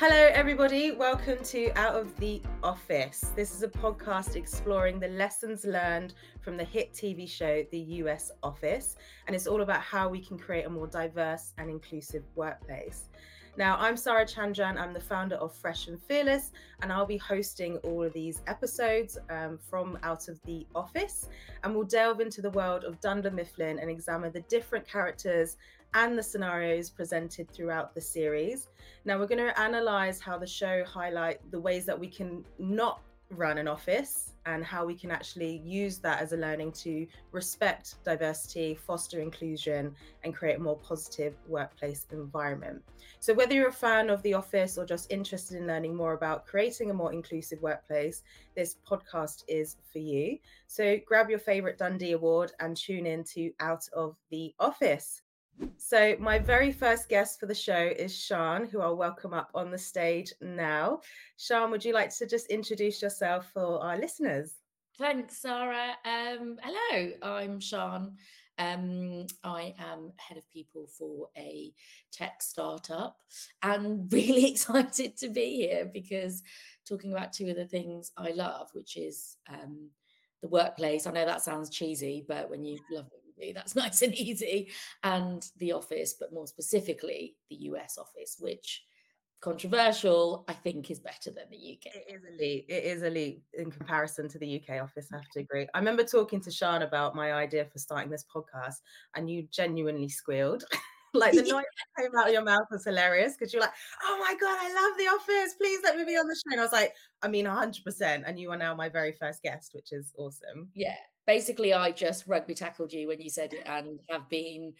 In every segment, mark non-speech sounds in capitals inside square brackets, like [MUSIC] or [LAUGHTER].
Hello, everybody. Welcome to Out of the Office. This is a podcast exploring the lessons learned from the hit TV show, The US Office, and it's all about how we can create a more diverse and inclusive workplace. Now, I'm Sarah Chandran. I'm the founder of Fresh and Fearless, and I'll be hosting all of these episodes um, from Out of the Office. And we'll delve into the world of Dunder Mifflin and examine the different characters and the scenarios presented throughout the series. Now, we're going to analyze how the show highlight the ways that we can not run an office and how we can actually use that as a learning to respect diversity, foster inclusion, and create a more positive workplace environment. So, whether you're a fan of The Office or just interested in learning more about creating a more inclusive workplace, this podcast is for you. So, grab your favorite Dundie Award and tune in to Out of the Office. So, my very first guest for the show is Sharn, who I'll welcome up on the stage now. Sharn, would you like to just introduce yourself for our listeners? Thanks, Sarah. Um, hello, I'm Sharn. Um, I am head of people for a tech startup and [LAUGHS] really excited to be here because talking about two of the things I love, which is um, the workplace. I know that sounds cheesy, but when you love that's [LAUGHS] nice and easy. And the office, but more specifically, the US office, which controversial, I think is better than the UK. It is elite. It is elite in comparison to the UK office. I have to agree. I remember talking to Sharn about my idea for starting this podcast, and you genuinely squealed. [LAUGHS] like the [LAUGHS] noise that came out of your mouth was hilarious because you're like, oh my God, I love The Office. Please let me be on the show. And I was like, I mean, 100%. And you are now my very first guest, which is awesome. Yeah basically I just rugby tackled you when you said it and have been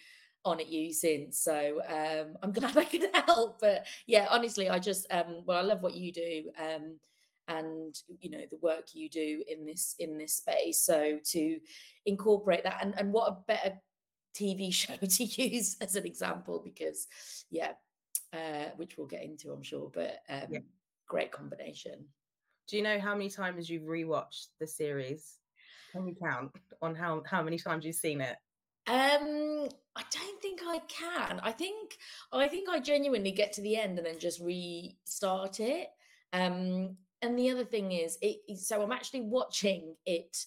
on at you since. So um, [LAUGHS] I'm glad I could help. But yeah, honestly, I just um, well, I love what you do. Um, and you know the work you do in this in this space so to incorporate that and, and what a better tv [LAUGHS] show to use as an example because yeah uh, which we'll get into i'm sure but um, yeah. great combination do you know how many times you've rewatched the series can you count on how how many times you've seen it? Um, I don't think I can. I think I think I genuinely get to the end and then just restart it. Um, and the other thing is, it so I'm actually watching it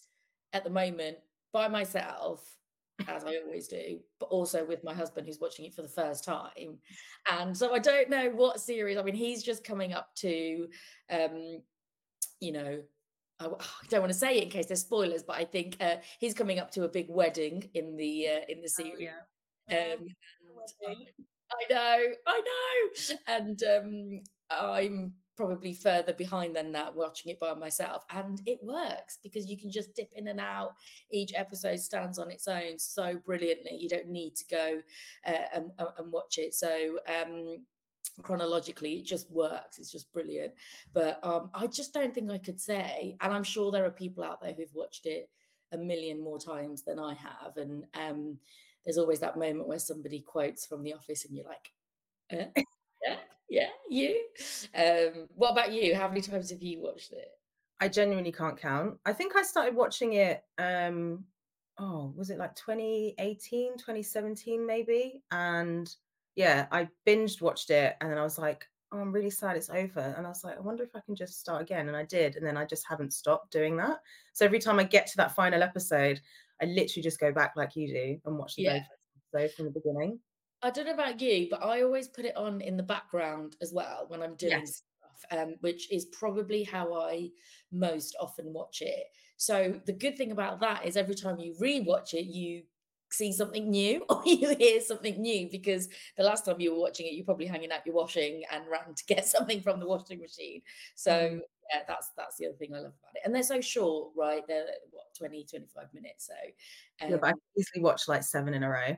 at the moment by myself, as I always do, but also with my husband who's watching it for the first time. And so I don't know what series. I mean, he's just coming up to, um, you know, I, don't want to say it in case there's spoilers, but I think uh, he's coming up to a big wedding in the uh, in the oh, series. Oh, yeah. Um, and, I know, I know, and um, I'm probably further behind than that watching it by myself and it works because you can just dip in and out each episode stands on its own so brilliantly you don't need to go uh, and, and, watch it so um, chronologically it just works it's just brilliant. But um i just don't think i could say and i'm sure there are people out there who've watched it a million more times than i have and um there's always that moment where somebody quotes from the office and you're like eh? [LAUGHS] yeah yeah you? Um what about you? How many times have you watched it? I genuinely can't count. I think i started watching it um oh was it like 2018 2017 maybe? And yeah, I binged watched it and then I was like, oh, I'm really sad it's over. And I was like, I wonder if I can just start again. And I did. And then I just haven't stopped doing that. So every time I get to that final episode, I literally just go back like you do and watch the yeah. episode from the beginning. I don't know about you, but I always put it on in the background as well when I'm doing yes. stuff, um, which is probably how I most often watch it. So the good thing about that is every time you rewatch it, you see something new [LAUGHS] or you hear something new because the last time you were watching it you're probably hanging out your washing and ran to get [LAUGHS] something from the washing machine. So mm. yeah that's that's the other thing i love about it. And they're so short right? They're what 20 25 minutes. So um, yeah but i um easily watch like seven in a row.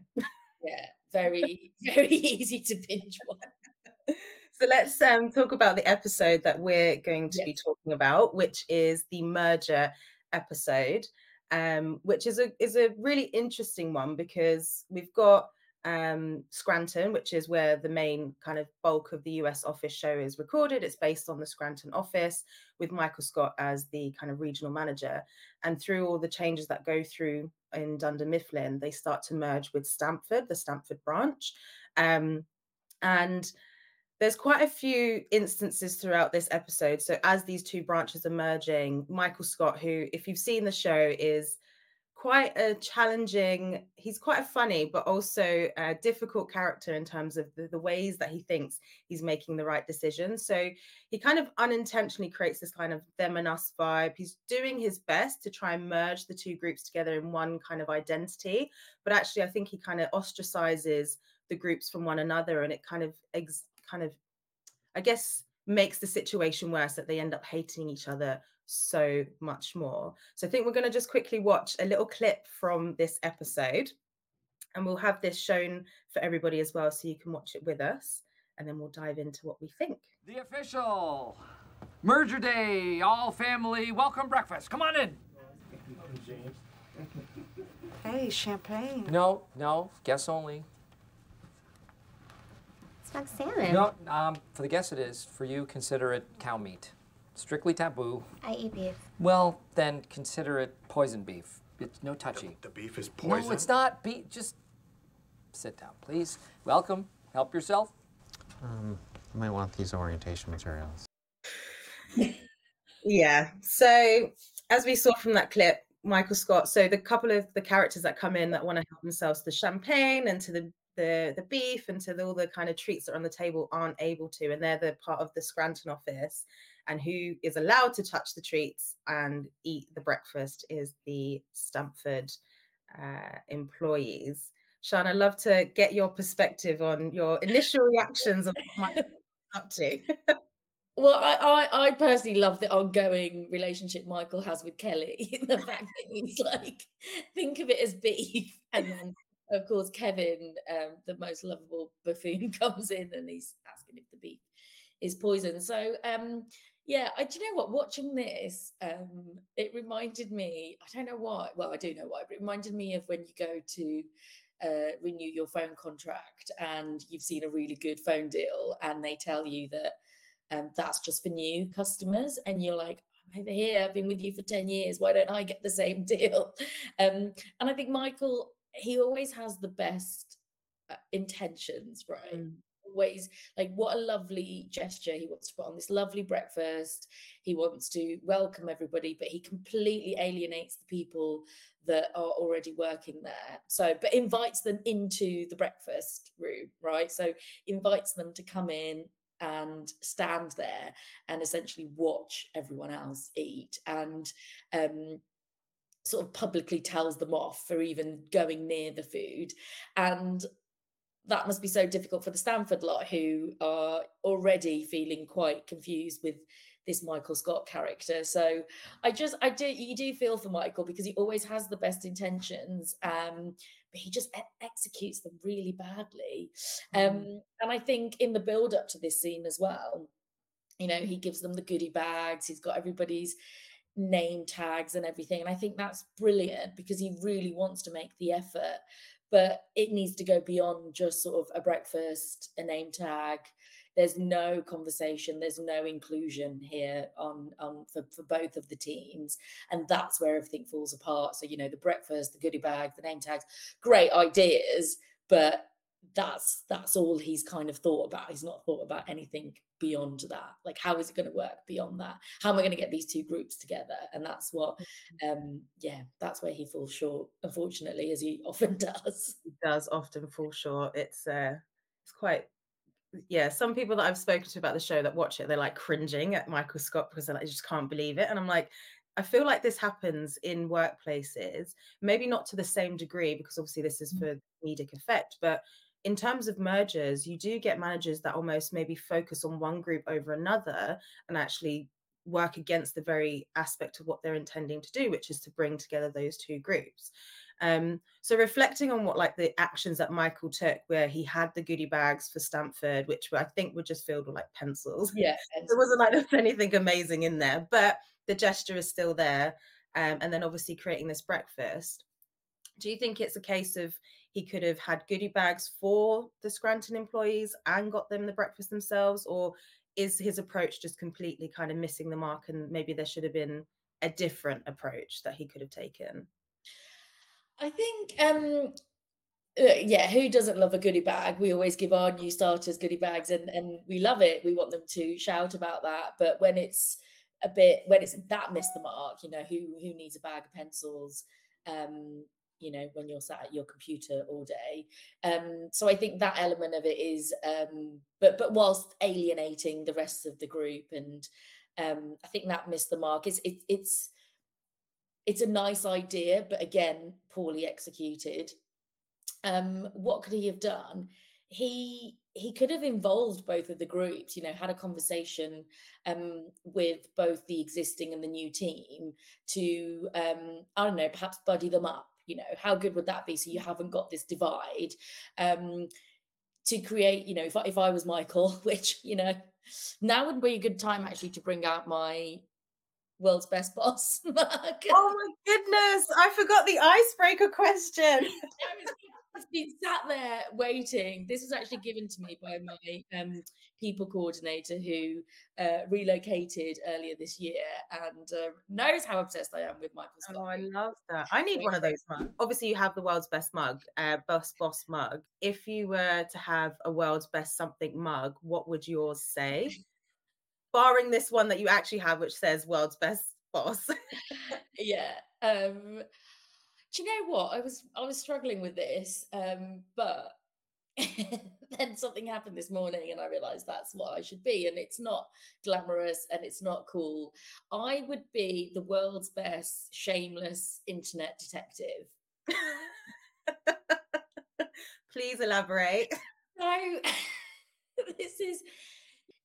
Yeah very [LAUGHS] very easy to binge one so let's um, talk about the episode that we're going to yes. be talking about which is the merger episode um, which is a is a really interesting one because we've got um, Scranton, which is where the main kind of bulk of the US office show is recorded. It's based on the Scranton office with Michael Scott as the kind of regional manager. And through all the changes that go through in Dunder Mifflin, they start to merge with Stamford, the Stamford branch. Um, and there's quite a few instances throughout this episode. So as these two branches are merging, Michael Scott, who, if you've seen the show, is quite a challenging he's quite a funny but also a difficult character in terms of the, the, ways that he thinks he's making the right decision so he kind of unintentionally creates this kind of them and us vibe he's doing his best to try and merge the two groups together in one kind of identity but actually i think he kind of ostracizes the groups from one another and it kind of ex- kind of i guess makes the situation worse that they end up hating each other so much more. So I think we're going to just quickly watch a little clip from this episode and we'll have this shown for everybody as well so you can watch it with us and then we'll dive into what we think. The official merger day, all family welcome breakfast. Come on in. Hey, champagne. No, no, guests only. It's salmon. No, um, for the guests it is. For you, consider it cow meat. Strictly taboo. I eat beef. Well, then consider it poison beef. It's no touchy. The, the beef is poison? No, it's not beef. Just sit down, please. Welcome. Help yourself. Um, you might want these orientation materials. [LAUGHS] yeah. So, as we saw from that clip, Michael Scott. So the couple of the characters that come in that want to help themselves to champagne and to the the the beef and to the, all the kind of treats that are on the table aren't able to, and they're the part of the Scranton office and who is allowed to touch the treats and eat the breakfast is the Stamford uh, employees. Sharn, I'd love to get your perspective on your initial reactions of what up to. [LAUGHS] Well, I, I, I, personally love the ongoing relationship Michael has with Kelly. [LAUGHS] the fact that he's like, think of it as beef. And then, of course, Kevin, um, the most lovable buffoon, [LAUGHS] comes in and he's asking if the beef is poison. So, um, yeah, I do you know what? Watching this, um, it reminded me. I don't know why. Well, I do know why, but it reminded me of when you go to uh, renew your phone contract and you've seen a really good phone deal, and they tell you that um, that's just for new customers, and you're like, over here. I've been with you for ten years. Why don't I get the same [LAUGHS] deal? Um, and I think Michael, he always has the best uh, intentions, right? Mm. Ways like what a lovely gesture he wants to put on this lovely breakfast. He wants to welcome everybody but he completely alienates the people that are already working there. So but invites them into the breakfast room right? So invites them to come in and stand there and essentially watch everyone else eat. And um sort of publicly tells them off for even going near the food and that must be so difficult for the Stamford lot who are already feeling quite confused with this Michael Scott character. So I just I do you do feel for Michael because he always has the best intentions, um, but he just e- executes them really badly. Um, mm. and I think in the build up to this scene as well, you know, he gives them the goodie bags. He's got everybody's name tags and everything, and I think that's brilliant because he really wants to make the effort but it needs to go beyond just sort of a breakfast, a name tag. There's no conversation, there's no inclusion here on, on for, for both of the teams. And that's where everything falls apart. So, you know, the breakfast, the goodie bag, the name tags, great ideas, but that's that's all he's kind of thought about. He's not thought about anything beyond that. Like, how is it going to work beyond that? How am I going to get these two groups together? And that's what, mm-hmm. um, yeah, that's where he falls short, unfortunately, as he [LAUGHS] often does. He does often fall short. It's uh, it's quite. Yeah, some people that I've spoken to about the show that watch it, they're like cringing at Michael Scott because they like, just can't believe it. And I'm like, I feel like this happens in workplaces, maybe not to the same degree because obviously this is mm. for comedic effect, but in terms of mergers, you do get managers that almost maybe focus on one group over another and actually work against the very aspect of what they're intending to do, which is to bring together those two groups. Um, so reflecting on what like the actions that Michael took, where he had the goodie bags for Stamford, which I think were just filled with like pencils. Yeah, [LAUGHS] there wasn't like anything amazing in there, but the gesture is still there. Um, and then obviously creating this breakfast. Do you think it's a case of he could have had goodie bags for the Scranton employees and got them the breakfast themselves, or is his approach just completely kind of missing the mark and maybe there should have been a different approach that he could have taken? I think um uh, yeah, who doesn't love a goodie bag? We always give our new starters goodie bags, and and we love it. We want them to shout about that. But when it's a bit when it's that missed the mark, you know, who who needs a bag of pencils? Um, you know, when you're sat at your computer all day. Um, so I think that element of it is, um, but but whilst alienating the rest of the group, and um, I think that missed the mark. It's it, it's it's a nice idea, but again, poorly executed um, what could he have done? He he could have involved both of the groups, you know, had a conversation um, with both the existing and the new team to, um, I don't know, perhaps buddy them up. You know, how good would that be? So you haven't got this divide um, to create. You know, if I, if I was Michael, [LAUGHS] which you know, now would be a good time actually to bring out my world's best boss. [LAUGHS] oh my goodness, I forgot the icebreaker question. [LAUGHS] I've been sat there waiting. This was actually given to me by my um, people coordinator who uh, relocated earlier this year and uh, knows how obsessed I am with Michael Scott. Oh, I love that. I need one of those mugs. Obviously, you have the world's best mug, uh, boss boss mug. If you were to have a world's best something mug, what would yours say? Barring this one that you actually have, which says world's best boss. [LAUGHS] yeah. Um, do you know what? I was I was struggling with this, um, but [LAUGHS] then something happened this morning and I realized that's what I should be. And it's not glamorous and it's not cool. I would be the world's best shameless internet detective. [LAUGHS] Please elaborate. [LAUGHS] No, this is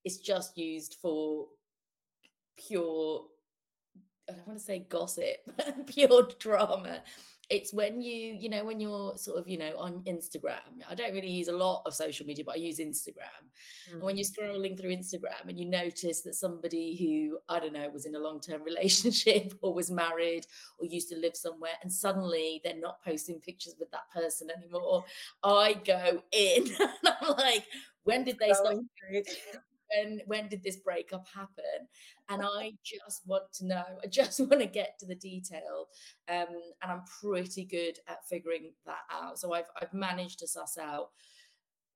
it's just used for pure I don't want to say gossip, pure drama it's when you you know when you're sort of you know on instagram i don't really use a lot of social media but i use instagram mm. and when you're mm-hmm. scrolling through instagram and you notice that somebody who i don't know was in a long-term [LAUGHS] relationship or was married or used to live somewhere and suddenly they're not posting pictures with that person anymore i go in [LAUGHS] and i'm like when did they start when when did this breakup happen? And i just want to know i just [LAUGHS] want to get to the detail um, and i'm pretty good at figuring that out. So i've i've managed to suss out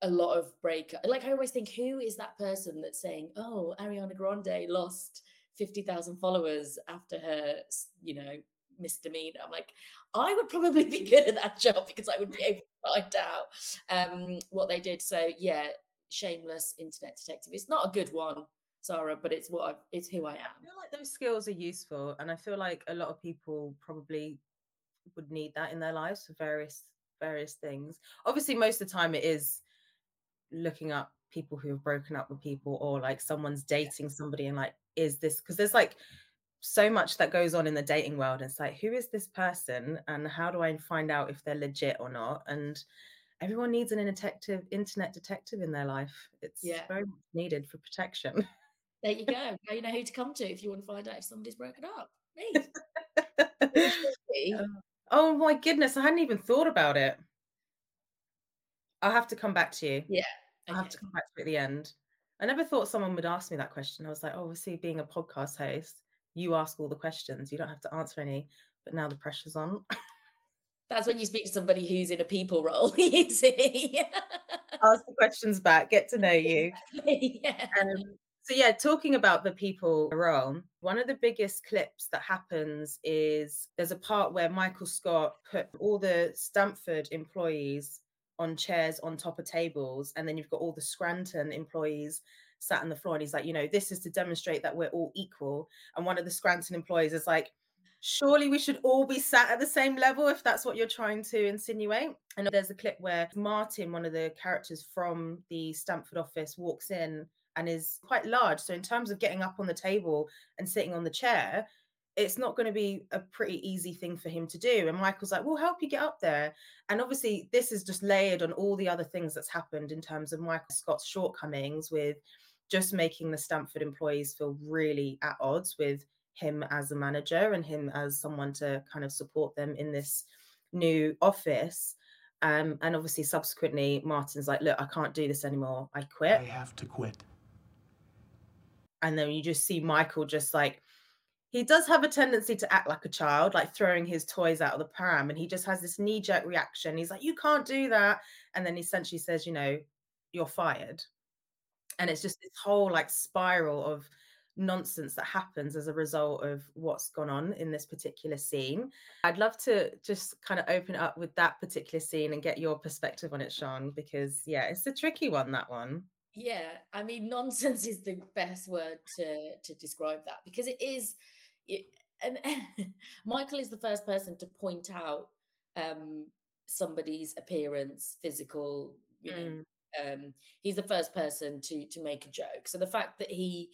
a lot of breakup like i always think who is that person that's saying oh ariana grande lost 50,000 followers after her you know misdemeanor. I'm like i would probably be [LAUGHS] good at that job because i would be able to find out um, what they did. So yeah shameless internet detective. It's not a good one, Sarah, but it's what I, it's who I am. I feel like those skills are useful, and I feel like a lot of people probably would need that in their lives for various various things. Obviously, most of the time it is looking up people who have broken up with people or like someone's dating somebody and like is this because there's like so much that goes on in the dating world it's like who is this person and how do i find out if they're legit or not and everyone needs an detective, internet detective in their life. It's yeah. very much needed for protection. There you go. [LAUGHS] Now you know who to come to if you want to find out if somebody's broken up. Me. [LAUGHS] Um, oh my goodness, I hadn't even thought about it. I'll have to come back to you. Yeah. Okay. I'll have to come back to you at the end. I never thought someone would ask me that question. I was like, oh, obviously, being a podcast host, you ask all the questions. You don't have to answer any. But now the pressure's on. [LAUGHS] That's when you speak to somebody who's in a people role, [LAUGHS] you see. Ask the questions back, get to know [LAUGHS] you. yeah. Um, so yeah, talking about the people role, one of the biggest clips that happens is there's a part where Michael Scott put all the Stamford employees on chairs on top of tables, and then you've got all the Scranton employees sat on the floor, and he's like, you know, this is to demonstrate that we're all equal. And one of the Scranton employees is like, surely we should all be sat at the same level if that's what you're trying to insinuate. And there's a clip where Martin, one of the characters from the Stamford office, walks in and is quite large. So, in terms of getting up on the table and sitting on the chair, it's not going to be a pretty easy thing for him to do. And Michael's like, we'll help you get up there. And obviously, this is just layered on all the other things that's happened in terms of Michael Scott's shortcomings with just making the Stamford employees feel really at odds with him as a manager and him as someone to kind of support them in this new office. Um, and obviously, subsequently, Martin's like, Look, I can't do this anymore. I quit. I have to quit. And then you just see Michael just like, he does have a tendency to act like a child, like throwing his toys out of the pram, and he just has this knee jerk reaction. He's like, "You can't do that," and then he essentially says, "You know, you're fired." And it's just this whole like spiral of nonsense that happens as a result of what's gone on in this particular scene. I'd love to just kind of open up with that particular scene and get your perspective on it, Sharn, because yeah, it's a tricky one, that one. Yeah, I mean, [LAUGHS] nonsense is the best word to to describe that because it is. It, and [LAUGHS] Michael is the first person to point out um, somebody's appearance, physical. You know, mm. um, he's the first person to to make a joke. So the fact that he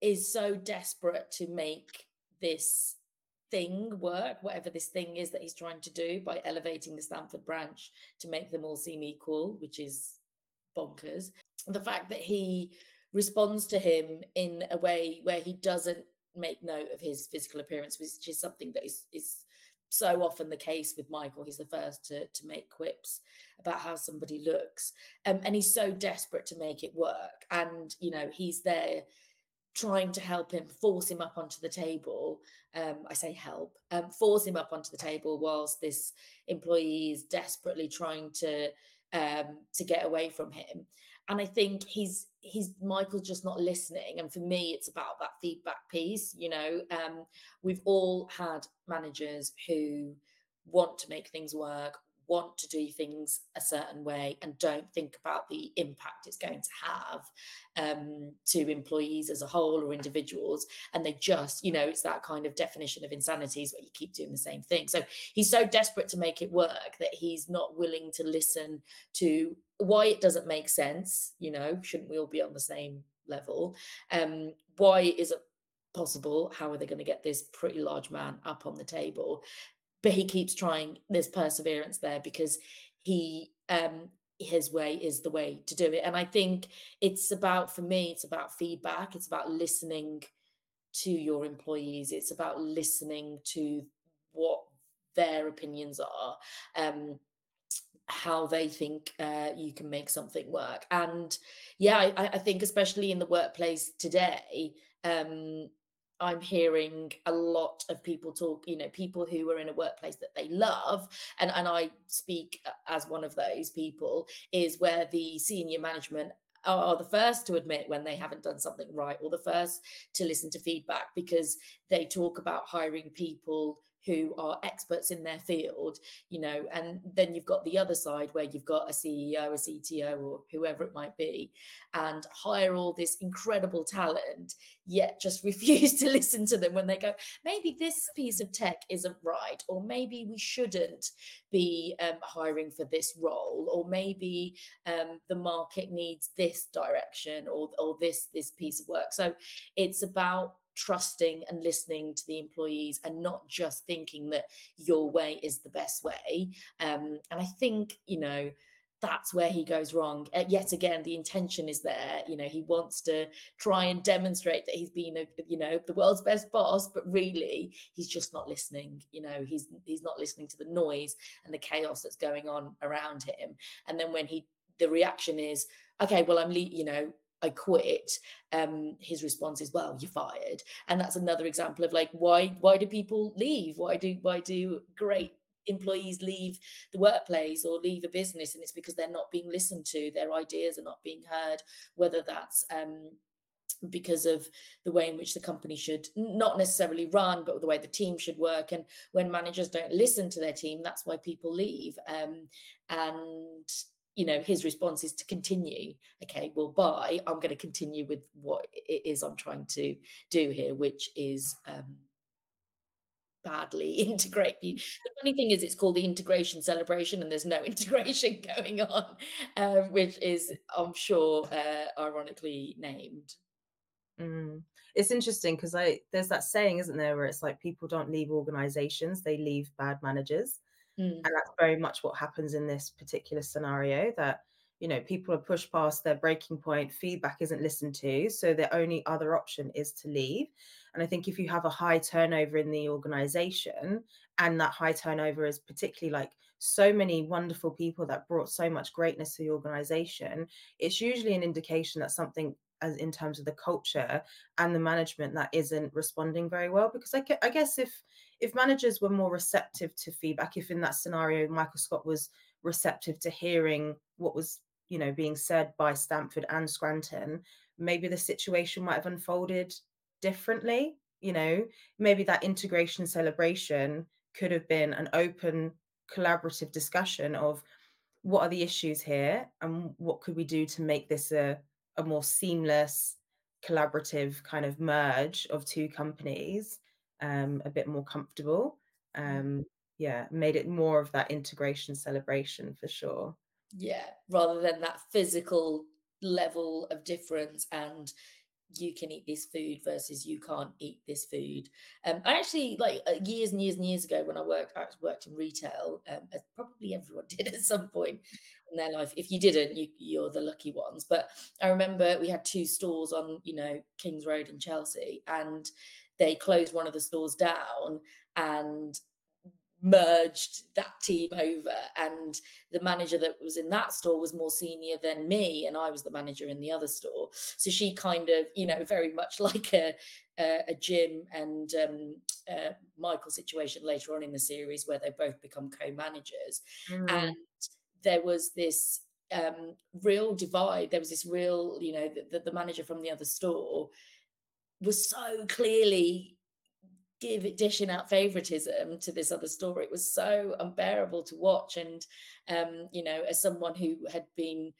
is so desperate to make this thing work, whatever this thing is that he's trying to do by elevating the Stamford branch to make them all seem equal, which is bonkers. The fact that he responds to him in a way where he doesn't make note of his physical appearance, which is something that is, is so often the case with Michael. He's the first to, to make quips about how somebody looks. Um, and he's so desperate to make it work. And, you know, he's there trying to help him force him up onto the table um, i say help um, force him up onto the table whilst this employee is desperately trying to um, to get away from him. And i think he's he's michael's just not listening. And for me it's about that feedback piece you know um, we've all had managers who want to make things work want to do things a certain way and don't think about the impact it's going to have um, to employees as a whole or individuals. And they just, you know, it's that kind of definition of insanity is where you keep doing the same thing. So he's so desperate to make it work that he's not willing to listen to why it doesn't make sense. You know, shouldn't we all be on the same level? Um, why is it possible? How are they going to get this pretty large man up on the table? But he keeps trying there's perseverance there because he um his way is the way to do it. And i think it's about for me it's about feedback it's about listening to your employees it's about listening to what their opinions are um how they think uh, you can make something work. And yeah I, I think especially in the workplace today um I'm hearing a lot of people talk, you know, people who are in a workplace that they love, and, and I speak uh, as one of those people, is where the senior management are the first to admit when they haven't done something right or the first to listen to feedback because they talk about hiring people who are experts in their field, you know, and then you've got the other side where you've got a CEO, a CTO, or whoever it might be, and hire all this incredible talent, yet just [LAUGHS] refuse to listen to them when they go, maybe this piece of tech isn't right, or maybe we shouldn't be um, hiring for this role, or maybe um, the market needs this direction or or this this piece of work. So it's about trusting and listening to the employees and not just thinking that your way is the best way. Um, and I think, you know, that's where he goes wrong. Uh, yet again, the intention is there. You know, he wants to try and demonstrate that he's been, a, you know, the world's best boss, but really, he's just not listening. You know, he's he's not listening to the noise and the chaos that's going on around him. And then when he, the reaction is, okay, well, I'm, le- you know, I quit, um, his response is, "Well, you're fired," and that's another example of like why why do people leave? Why do why do great employees leave the workplace or leave a business? And it's because they're not being listened to, their ideas are not being heard, whether that's um, because of the way in which the company should not necessarily run, but the way the team should work. And when managers don't listen to their team, that's why people leave. Um, and you know his response is to continue. Okay well bye i'm going to continue with what it is i'm trying to do here which is um badly [LAUGHS] integrate the funny thing is it's called the integration celebration and there's no [LAUGHS] integration going on um, which is i'm sure uh, ironically named. Mm. it's interesting because i there's that saying isn't there where it's like people don't leave organizations they leave bad managers Mm. And that's very much what happens in this particular scenario that, you know, people are pushed past their breaking point, feedback isn't listened to. So their only other option is to leave. And I think if you have a high turnover in the organization, and that high turnover is particularly like so many wonderful people that brought so much greatness to the organization, it's usually an indication that something as in terms of the culture and the management that isn't responding very well because I, I guess if if managers were more receptive to feedback if in that scenario michael scott was receptive to hearing what was you know being said by stamford and scranton maybe the situation might have unfolded differently you know? Maybe that integration celebration could have been an open collaborative discussion of what are the issues here and what could we do to make this a, a more seamless collaborative kind of merge of two companies um, a bit more comfortable mm. um, yeah made it more of that integration celebration for sure yeah rather than that physical level of difference and you can eat this food versus you can't eat this food. Um, I actually like uh, years and years and years ago when I worked, I worked in retail. Um, as probably everyone [LAUGHS] did at some point in their life. If you didn't, you, you're the lucky ones. But I remember we had two stores on, you know, Kings Road in Chelsea, and they closed one of the stores down, and merged that team over and the manager that was in that store was more senior than me and I was the manager in the other store. So she kind of you know very much [LAUGHS] like a a, a Jim and um, uh, Michael situation later on in the series where they both become co-managers. Mm. and there was this um, real divide. There was this real you know the, the manager from the other store was so clearly give dishing out favoritism to this other story. It was so unbearable to watch. And um, you know, as someone who had been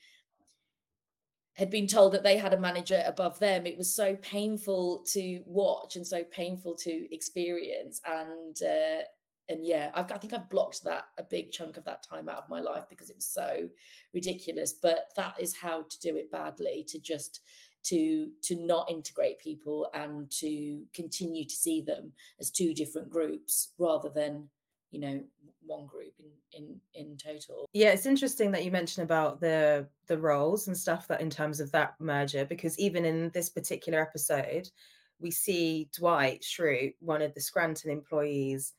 had been told that they had a manager above them, it was so painful to watch and so painful to experience. And uh, and yeah, I've, I think I've blocked that a big chunk of that time out of my life because it was so ridiculous. But that is how to do it badly to just to to not integrate people and to continue to see them as two different groups rather than you know one group in in in total. Yeah it's interesting that you mentioned about the the roles and stuff that in terms of that merger because even in this particular episode we see dwight schrute one of the scranton employees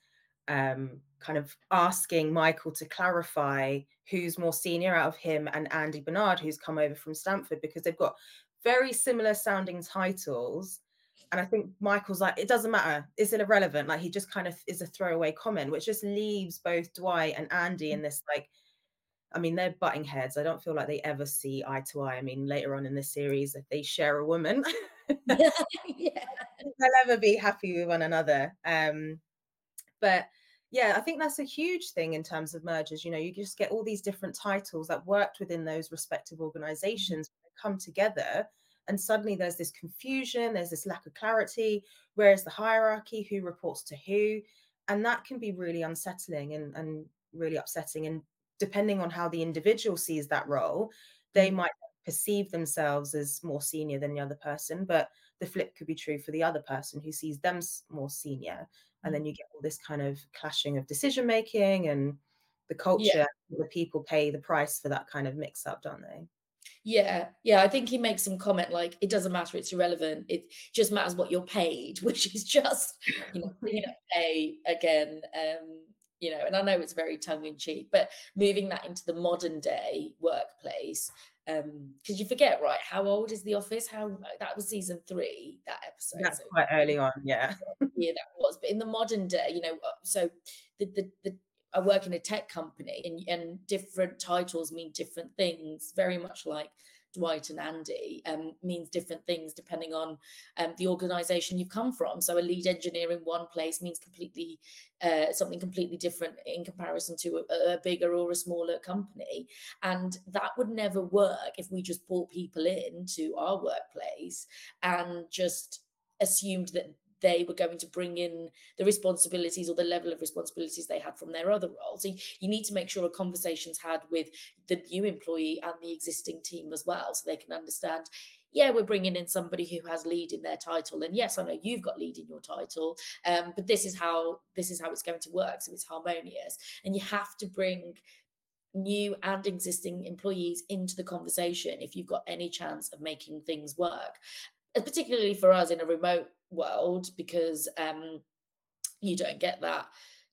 um, kind of asking michael to clarify who's more senior out of him and andy bernard who's come over from stamford because they've got very similar sounding titles. And I think Michael's like, it doesn't matter. It's irrelevant. Like he just kind of is a throwaway comment, which just leaves both Dwight and Andy in this like, I mean, they're butting heads. I don't feel like they ever see eye to eye. I mean, later on in the series, if they share a woman, [LAUGHS] [LAUGHS] yeah. they'll ever be happy with one another. Um, but yeah, I think that's a huge thing in terms of mergers. You know, you just get all these different titles that worked within those respective organizations come together and suddenly there's this confusion there's this lack of clarity where's the hierarchy who reports to who and that can be really unsettling and, and really upsetting and depending on how the individual sees that role they mm. might perceive themselves as more senior than the other person but the flip could be true for the other person who sees them more senior and then mm. you get all this kind of clashing of decision making and the culture yeah. the people pay the price for that kind of mix up don't they yeah, yeah. I think he makes some comment like it doesn't matter, it's irrelevant. It just matters what you're paid, [LAUGHS] which is just you know bringing up pay again. Um, you know, and I know it's very tongue in cheek, but moving that into the modern day workplace, um, because you forget, right? How old is The Office? How that was season three, that episode. That's so, quite early on, yeah. [LAUGHS] yeah, that was. But in the modern day, you know, uh, so the the the I work in a tech company and, and different titles mean different things, very much like Dwight and Andy um, means different things depending on um, the organization you've come from. So a lead engineer in one place means completely uh, something completely different in comparison to a, a, bigger or a smaller company. And that would never work if we just brought people into our workplace and just assumed that they were going to bring in the responsibilities or the level of responsibilities they had from their other roles. So you need to make sure a conversation's had with the new employee and the existing team as well, so they can understand. Yeah, we're bringing in somebody who has lead in their title, and yes, I know you've got lead in your title, um, but this is how this is how it's going to work. So it's harmonious, and you have to bring new and existing employees into the conversation if you've got any chance of making things work particularly for us in a remote world because um, you don't get that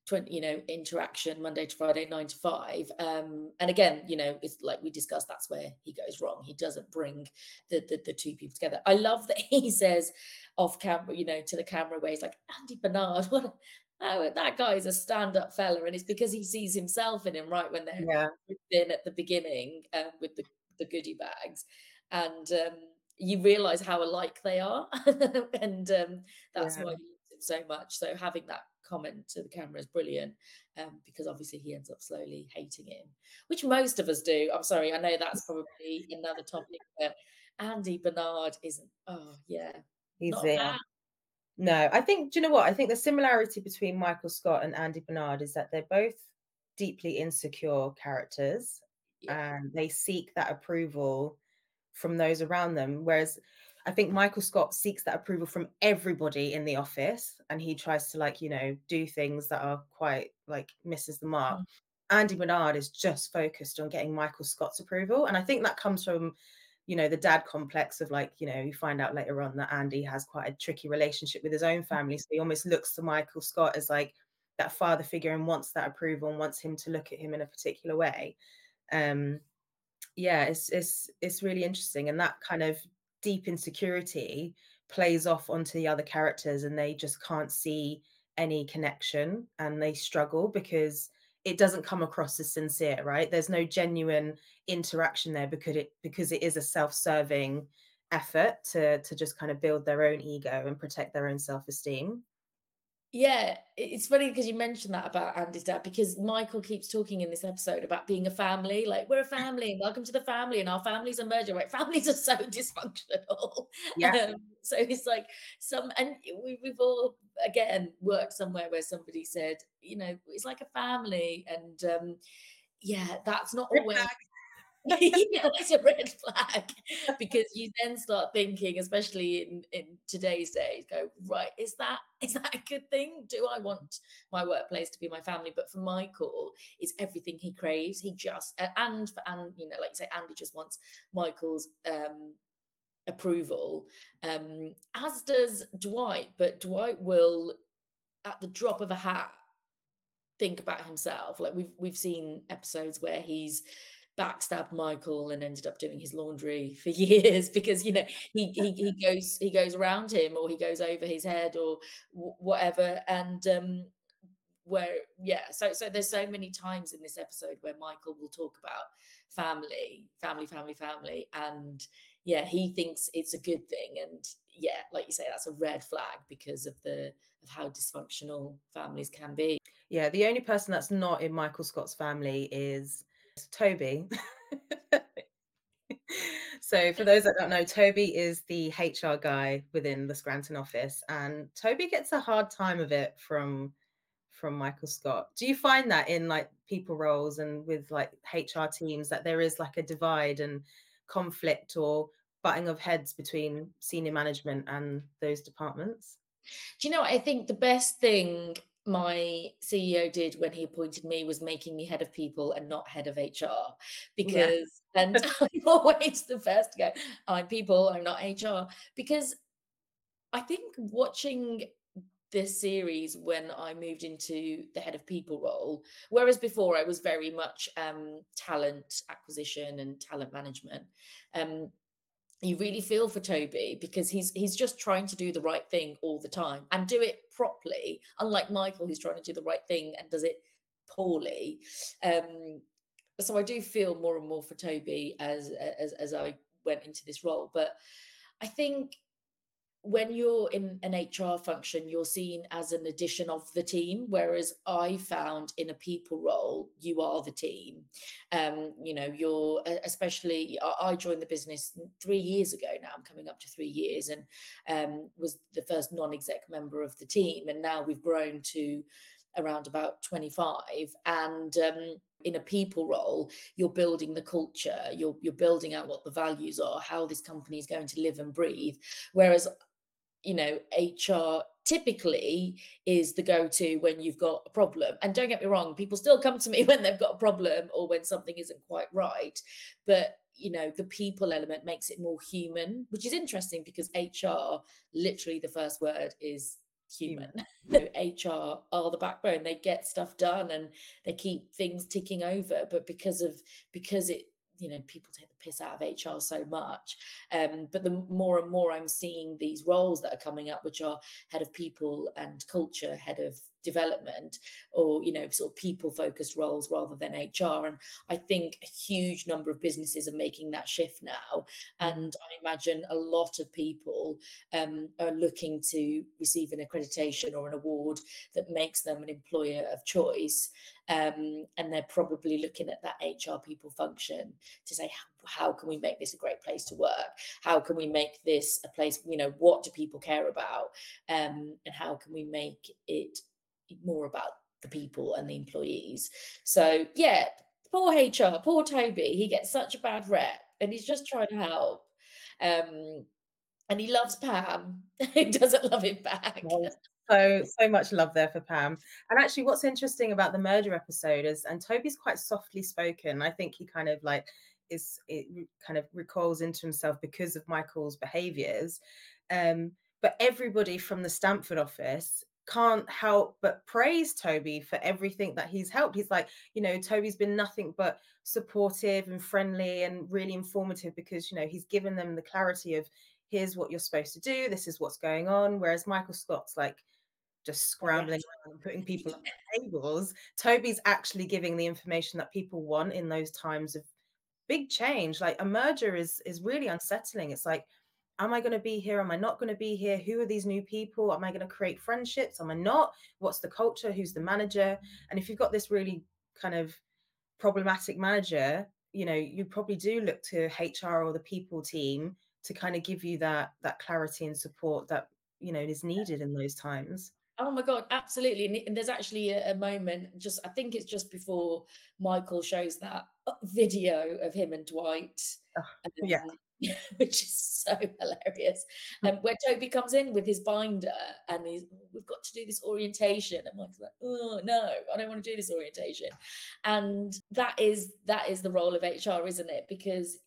20, you know, interaction Monday to Friday, nine to five. Um, and again, you know, it's like we discussed, that's where he goes wrong. He doesn't bring the, the, the two people together. I love that [LAUGHS] he says off camera, you know, to the camera where he's like, Andy Bernard, what oh, that guy is a stand-up fella. And it's because he sees himself in him, right? When they're Yeah. [LAUGHS] in at the beginning um, with the, the goodie bags. And um, you realize how alike they are. [LAUGHS] and um, that's Yeah. why he loves him so much. So having that comment to the camera is brilliant um, because obviously he ends up slowly hating him, which most of us do. I'm sorry, I know that's probably [LAUGHS] another topic, but Andy Bernard isn't. Oh, yeah. He's Not there. No, I think, do you know what? I think the similarity between Michael Scott and Andy Bernard is that they're both deeply insecure characters Yeah. and they seek that approval from those around them. Whereas I think Michael Scott seeks that approval from everybody in the office and he tries to, like, you know, do things that are quite like misses the mark. Mm. Andy Bernard is just focused on getting Michael Scott's approval. And I think that comes from you know the dad complex of like you know you find out later on that andy has quite a tricky relationship with his own family so he almost looks to michael scott as like that father figure and wants that approval and wants him to look at him in a particular way um yeah it's it's it's really interesting and that kind of deep insecurity plays off onto the other characters and they just can't see any connection and they struggle because it doesn't come across as sincere right? There's no genuine interaction there because it because it is a self-serving effort to to just kind of build their own ego and protect their own self-esteem Yeah, it's funny because you mentioned that about Andy's dad because Michael keeps talking in this episode about being a family. Like we're a [LAUGHS] family, and welcome to the family, and our families are merging. Right, [LAUGHS] families are so dysfunctional. Yeah. Um, so it's like some, and we, we've all again worked somewhere where somebody said, you know, it's like a family, and um, yeah, that's not always. [LAUGHS] flag. yeah, that's a red flag because you then start thinking, especially in, in today's days, go right, is that is that a good thing? Do I want my workplace to be my family? But for Michael, it's everything he craves. He just and for and you know, like you say, Andy just wants Michael's um approval, um, as does Dwight, but Dwight will at the drop of a hat think about himself. Like we've we've seen episodes where he's backstabbed Michael and ended up doing his laundry [LAUGHS] for years because you know he he, he [LAUGHS] goes he goes around him or he goes over his head or w- whatever. And um where yeah so so there's so many times in this episode where Michael will talk about family family family family. And yeah he thinks it's a good thing. And yeah like you say that's a red flag because of the of how dysfunctional families can be. Yeah the only person that's not in michael scott's family is toby. [LAUGHS] So for those that don't know toby is the hr guy within the scranton office and toby gets a hard time of it from from michael scott. Do you find that in like people roles and with like hr teams that there is like a divide and conflict or butting of heads between senior management and those departments? Do you know. I think the best thing my CEO did when he appointed me was making me head of people and not head of HR because, and [LAUGHS] I'm always the first to go, I'm people, I'm not HR. Because I think watching this series when I moved into the head of people role, whereas before I was very much um, talent acquisition and talent management. Um, you really feel for Toby because he's he's just trying to do the right thing all the time and do it properly. Unlike Michael, who's trying to do the right thing and does it poorly. Um, so I do feel more and more for Toby as as as I went into this role. But I think when you're in an HR function, you're seen as an addition of the team. Whereas I found in a people role, you are the team. Um, you know, you're especially. I I joined the business three years ago now. I'm coming up to three years, and um, was the first non-exec member of the team. And now we've grown to around about 25. And um, in a people role, you're building the culture. You're you're building out what the values are, how this company is going to live and breathe. Whereas you know, HR typically is the go to when you've got a problem. And don't get me wrong, people still come to me [LAUGHS] when they've got a problem or when something isn't quite right. But, you know, the people element makes it more human, which is interesting because HR, literally, the first word is human. know, [LAUGHS] HR are the backbone. They get stuff done and they keep things ticking over. But because of because it you know people take the piss out of hr so much. Um, but the more and more i'm seeing these roles that are coming up which are head of people and culture head of development or you know sort of people focused roles rather than hr and i think a huge number of businesses are making that shift now. And i imagine a lot of people um, are looking to receive an accreditation or an award that makes them an employer of choice. Um, and they're probably looking at that hr people function to say how, how can we make this a great place to work? How can we make this a place you know what do people care about? Um, and how can we make it more about the people and the employees. So yeah, poor HR, poor Toby, he gets such a bad rep and he's just trying to help. Um, and he loves Pam. [LAUGHS] he doesn't love him back. So so much love there for Pam. And actually, what's interesting about the merger episode is, and Toby's quite softly spoken. I think he kind of like is it kind of recoils into himself because of Michael's behaviors. Um, but everybody from the Stamford office can't help but praise Toby for everything that he's helped. He's like, you know, Toby's been nothing but supportive and friendly and really informative because, you know, he's given them the clarity of here's what you're supposed to do, this is what's going on. Whereas Michael Scott's like just scrambling around and putting people on tables. Toby's actually giving the information that people want in those times of big change. Like a merger is is really unsettling. It's like am I going to be here? Am I not going to be here? Who are these new people? Am I going to create friendships? Am I not? What's the culture? Who's the manager? And if you've got this really kind of problematic manager, you know, you probably do look to HR or the people team to kind of give you that that clarity and support that you know is needed in those times. Oh my god, absolutely! And there's actually a, moment, just I think it's just before Michael shows that uh, video of him and Dwight. Oh, yeah, [LAUGHS] which is so hilarious. And um, where Toby comes in with his binder and he's, we've got to do this orientation. And Mike's like, oh no, I don't want to do this orientation. And that is that is the role of HR, isn't it? Because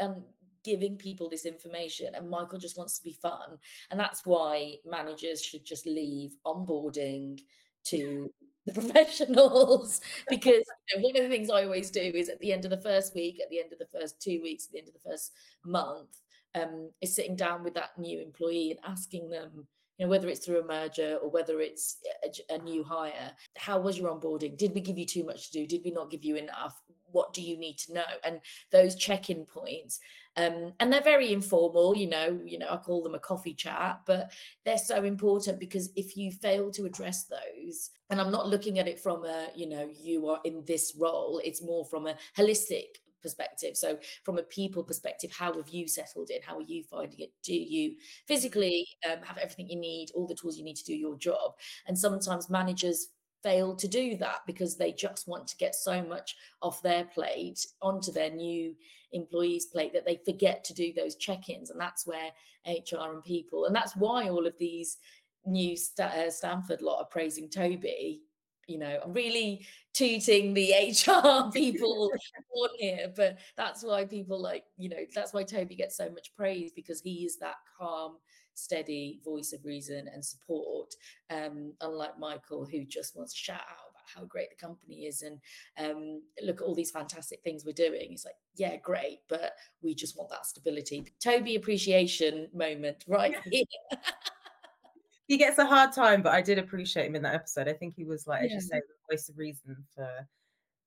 um, giving people this information and Michael just wants to be fun. And that's why managers should just leave onboarding to the professionals [LAUGHS] because you know, one of the things I always do is at the end of the first week, at the end of the first two weeks, at the end of the first month, um, is sitting down with that new employee and asking them, you know, whether it's through a merger or whether it's a, a new hire, how was your onboarding? Did we give you too much to do? Did we not give you enough? What do you need to know? And those check-in points um, and they're very informal you know you know i call them a coffee chat but they're so important because if you fail to address those and i'm not looking at it from a you know you are in this role it's more from a holistic perspective. So from a people perspective how have you settled in? How are you finding it? Do you physically um, have everything you need all the tools you need to do your job? And sometimes managers fail to do that because they just want to get so much off their plate onto their new employees plate that they forget to do those check-ins and that's where hr and people and that's why all of these new St- uh, Stamford lot are praising toby you know i'm really tooting the [LAUGHS] hr people on here but that's why people like you know that's why toby gets so much praise because he is that calm steady voice of reason and support, um, unlike Michael, who just wants to shout out about how great the company is and um, look at all these fantastic things we're doing. It's like, yeah, great, but we just want that stability. Toby appreciation moment right here. [LAUGHS] he gets a hard time, but I did appreciate him in that episode. I think he was like, yeah. as you say, the voice of reason for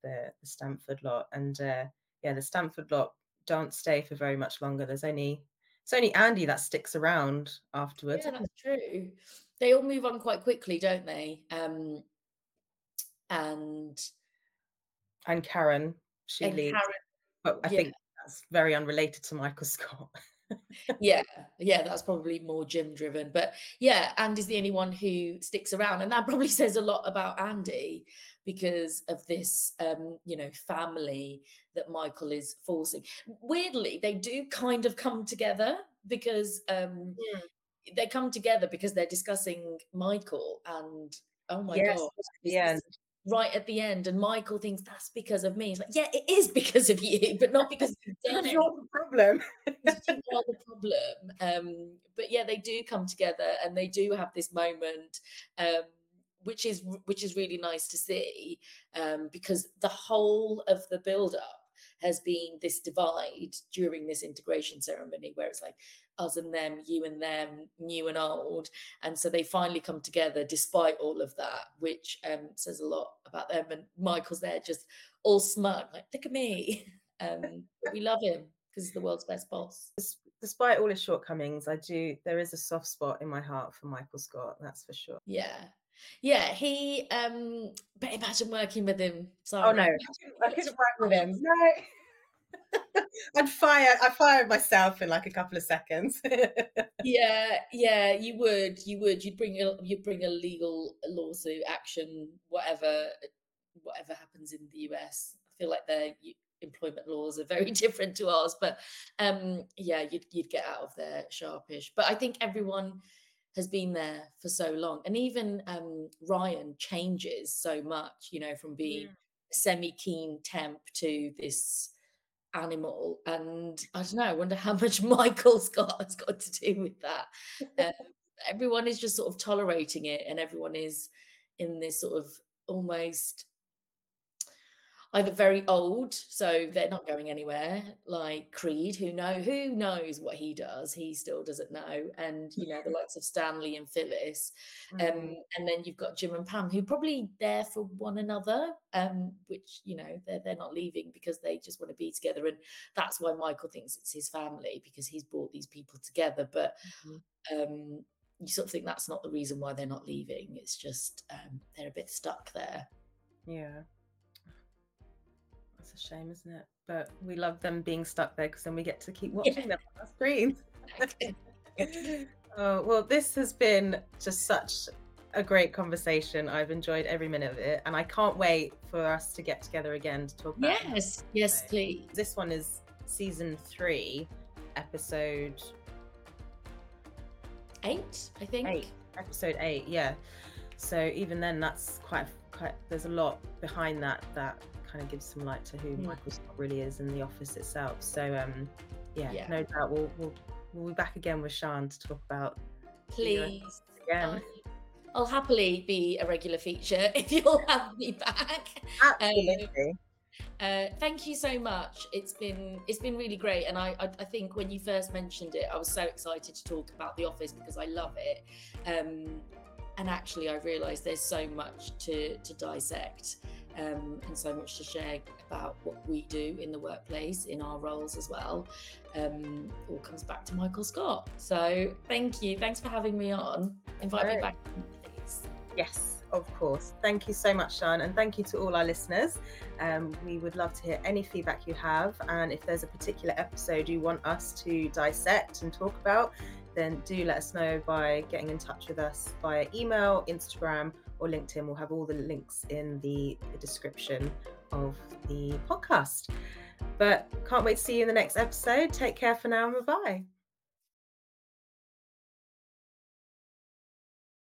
the, the Stamford lot. And uh, yeah, the Stamford lot don't stay for very much longer. There's only it's only Andy that sticks around afterwards. Yeah, that's true. They all move on quite quickly, don't they? Um, and and Karen, she and leaves. Karen, but I yeah. think that's very unrelated to Michael [LAUGHS] Scott. yeah, yeah, that's probably more Jim driven. But yeah, Andy's the only one who sticks around, and that probably [LAUGHS] says a lot about Andy because of this, um, you know, family that Michael is forcing. Weirdly, they do kind of come together because um, yeah. they come together because they're discussing Michael and oh my yes. god, yeah. Right at the end, and Michael thinks that's because of me. He's like, yeah, it is [LAUGHS] because of you, but not because you've done it. You're the problem. you are the problem. Um, but yeah, they do come together and they do have this moment, um, which is which is really nice to see, um, because the whole of the build up has been this divide during this integration ceremony where it's like us and them, you and them, new and old. And so they finally come together despite all of that, which um, says a lot about them. And Michael's there just all smug, like, look at me. [LAUGHS] Um, we love him because he's the world's best boss. Despite all his shortcomings, I do, there is a soft spot in my heart for Michael Scott, that's for sure. Yeah. Yeah, he um but imagine working with him. Sorry. Oh no, I couldn't work with him. No. I'd fire. I fired myself in like a couple of seconds. [LAUGHS] yeah, yeah, you would. You would. You'd bring a you'd bring a legal lawsuit action, whatever, whatever happens in the US. I feel like their employment laws are very [LAUGHS] different to ours, but um, yeah, you'd you'd get out of there sharpish. But I think everyone has been there for so long, and even um, Ryan changes so much. You know, from being mm. semi keen temp to this animal and i don't know i wonder how much [LAUGHS] michael scott has got to do with that. [LAUGHS] Um, everyone is just sort of tolerating it and everyone is in this sort of almost either very old, so they're not going anywhere, like Creed, who know who knows what he does, he still doesn't know, and you know the likes of Stanley and Phyllis, um, mm. and then you've got Jim and Pam, who probably there for one another, um, which you know they're they're not leaving because they just want to be together, and that's why Michael thinks it's his family because he's brought these people together, but. Mm-hmm. Um, you sort of think that's not the reason why they're not leaving. It's just um, they're a bit stuck there. Yeah a shame, isn't it? But we love them being stuck there because then we get to keep watching yeah. them on our screens. [LAUGHS] oh, well, this has been just such a great conversation. I've enjoyed every minute of it, and I can't wait for us to get together again to talk about. Yes, yes, please. This one is season three, episode eight, I think. Eight, episode eight, yeah. So even then, that's quite quite. There's a lot behind that that kind of gives some light to who mm. Michael Scott really is in the office itself. So um, yeah, yeah, no doubt we'll, we'll we'll be back again with Sharn to talk about. Please again. I'll happily be a regular feature [LAUGHS] if you'll have me back. Absolutely. Um, uh, thank you so much. It's been it's been really great, and I, I, I think when you first mentioned it, I was so excited to talk about The Office because I love it. Um, and actually, I realised there's so much to to dissect um, and so much to share about what we do in the workplace in our roles as well. Um, all comes back to Michael Scott. So thank you. Thanks for having me on. Invite right. me back, please. Yes. Of course. Thank you so much, Sharn, and thank you to all our listeners. Um, we would love to hear any feedback you have, and if there's a particular episode you want us to dissect and talk about, then do let us know by getting in touch with us via email, Instagram, or LinkedIn. We'll have all the links in the, description of the podcast. But can't wait to see you in the next episode. Take care for now and bye bye.